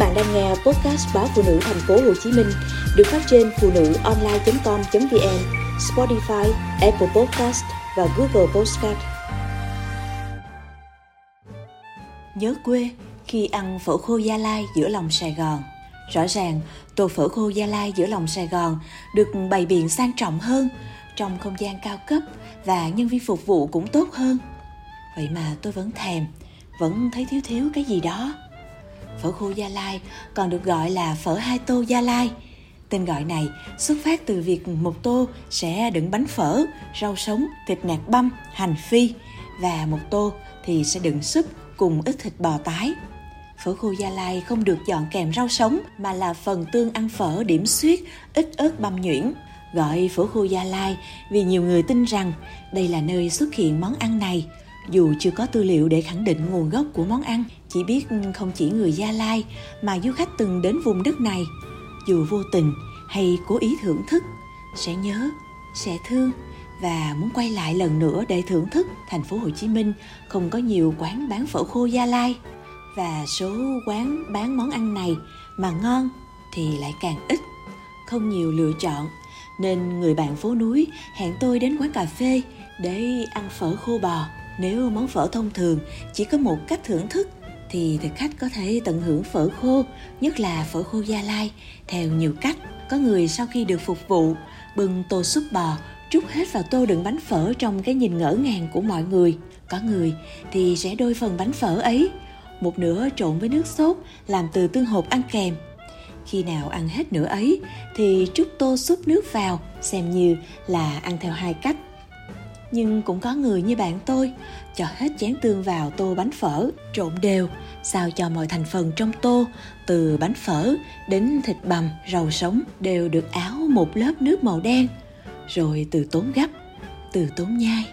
bạn đang nghe podcast báo phụ nữ thành phố Hồ Chí Minh được phát trên phụ nữ online.com.vn, Spotify, Apple Podcast và Google Podcast. Nhớ quê khi ăn phở khô Gia Lai giữa lòng Sài Gòn. Rõ ràng, tô phở khô Gia Lai giữa lòng Sài Gòn được bày biện sang trọng hơn, trong không gian cao cấp và nhân viên phục vụ cũng tốt hơn. Vậy mà tôi vẫn thèm, vẫn thấy thiếu thiếu cái gì đó. Phở khô Gia Lai còn được gọi là phở hai tô Gia Lai. Tên gọi này xuất phát từ việc một tô sẽ đựng bánh phở, rau sống, thịt nạc băm, hành phi và một tô thì sẽ đựng súp cùng ít thịt bò tái. Phở khô Gia Lai không được dọn kèm rau sống mà là phần tương ăn phở điểm xuyết, ít ớt băm nhuyễn. Gọi phở khô Gia Lai vì nhiều người tin rằng đây là nơi xuất hiện món ăn này dù chưa có tư liệu để khẳng định nguồn gốc của món ăn, chỉ biết không chỉ người Gia Lai mà du khách từng đến vùng đất này, dù vô tình hay cố ý thưởng thức, sẽ nhớ, sẽ thương và muốn quay lại lần nữa để thưởng thức thành phố Hồ Chí Minh không có nhiều quán bán phở khô Gia Lai. Và số quán bán món ăn này mà ngon thì lại càng ít, không nhiều lựa chọn. Nên người bạn phố núi hẹn tôi đến quán cà phê để ăn phở khô bò nếu món phở thông thường chỉ có một cách thưởng thức thì thực khách có thể tận hưởng phở khô, nhất là phở khô Gia Lai, theo nhiều cách. Có người sau khi được phục vụ, bưng tô súp bò, trút hết vào tô đựng bánh phở trong cái nhìn ngỡ ngàng của mọi người. Có người thì sẽ đôi phần bánh phở ấy, một nửa trộn với nước sốt làm từ tương hột ăn kèm. Khi nào ăn hết nửa ấy thì trút tô súp nước vào xem như là ăn theo hai cách nhưng cũng có người như bạn tôi, cho hết chén tương vào tô bánh phở, trộn đều, sao cho mọi thành phần trong tô, từ bánh phở đến thịt bằm, rau sống đều được áo một lớp nước màu đen. Rồi từ tốn gấp, từ tốn nhai.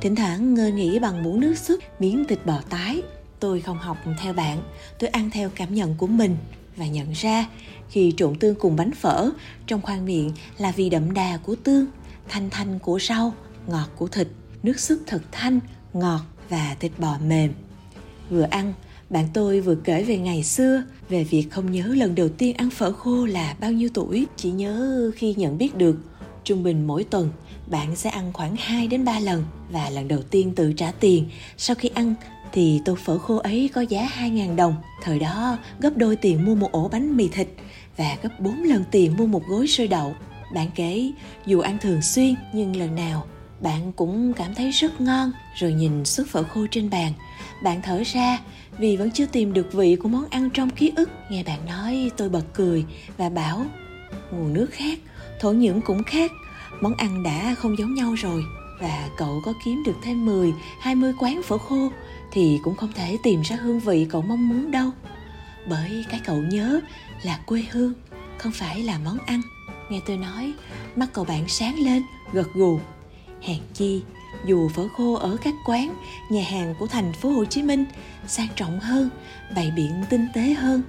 Thỉnh thoảng ngơ nghĩ bằng muỗng nước súp, miếng thịt bò tái. Tôi không học theo bạn, tôi ăn theo cảm nhận của mình và nhận ra khi trộn tương cùng bánh phở, trong khoang miệng là vì đậm đà của tương, thanh thanh của rau ngọt của thịt, nước súp thật thanh, ngọt và thịt bò mềm. Vừa ăn, bạn tôi vừa kể về ngày xưa, về việc không nhớ lần đầu tiên ăn phở khô là bao nhiêu tuổi, chỉ nhớ khi nhận biết được trung bình mỗi tuần bạn sẽ ăn khoảng 2 đến 3 lần và lần đầu tiên tự trả tiền. Sau khi ăn thì tô phở khô ấy có giá 2.000 đồng. Thời đó gấp đôi tiền mua một ổ bánh mì thịt và gấp 4 lần tiền mua một gối sôi đậu. Bạn kể dù ăn thường xuyên nhưng lần nào bạn cũng cảm thấy rất ngon rồi nhìn suất phở khô trên bàn bạn thở ra vì vẫn chưa tìm được vị của món ăn trong ký ức nghe bạn nói tôi bật cười và bảo nguồn nước khác thổ nhưỡng cũng khác món ăn đã không giống nhau rồi và cậu có kiếm được thêm 10, 20 quán phở khô thì cũng không thể tìm ra hương vị cậu mong muốn đâu. Bởi cái cậu nhớ là quê hương, không phải là món ăn. Nghe tôi nói, mắt cậu bạn sáng lên, gật gù Hèn chi, dù phở khô ở các quán, nhà hàng của thành phố Hồ Chí Minh sang trọng hơn, bày biện tinh tế hơn,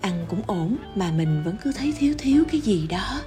ăn cũng ổn mà mình vẫn cứ thấy thiếu thiếu cái gì đó.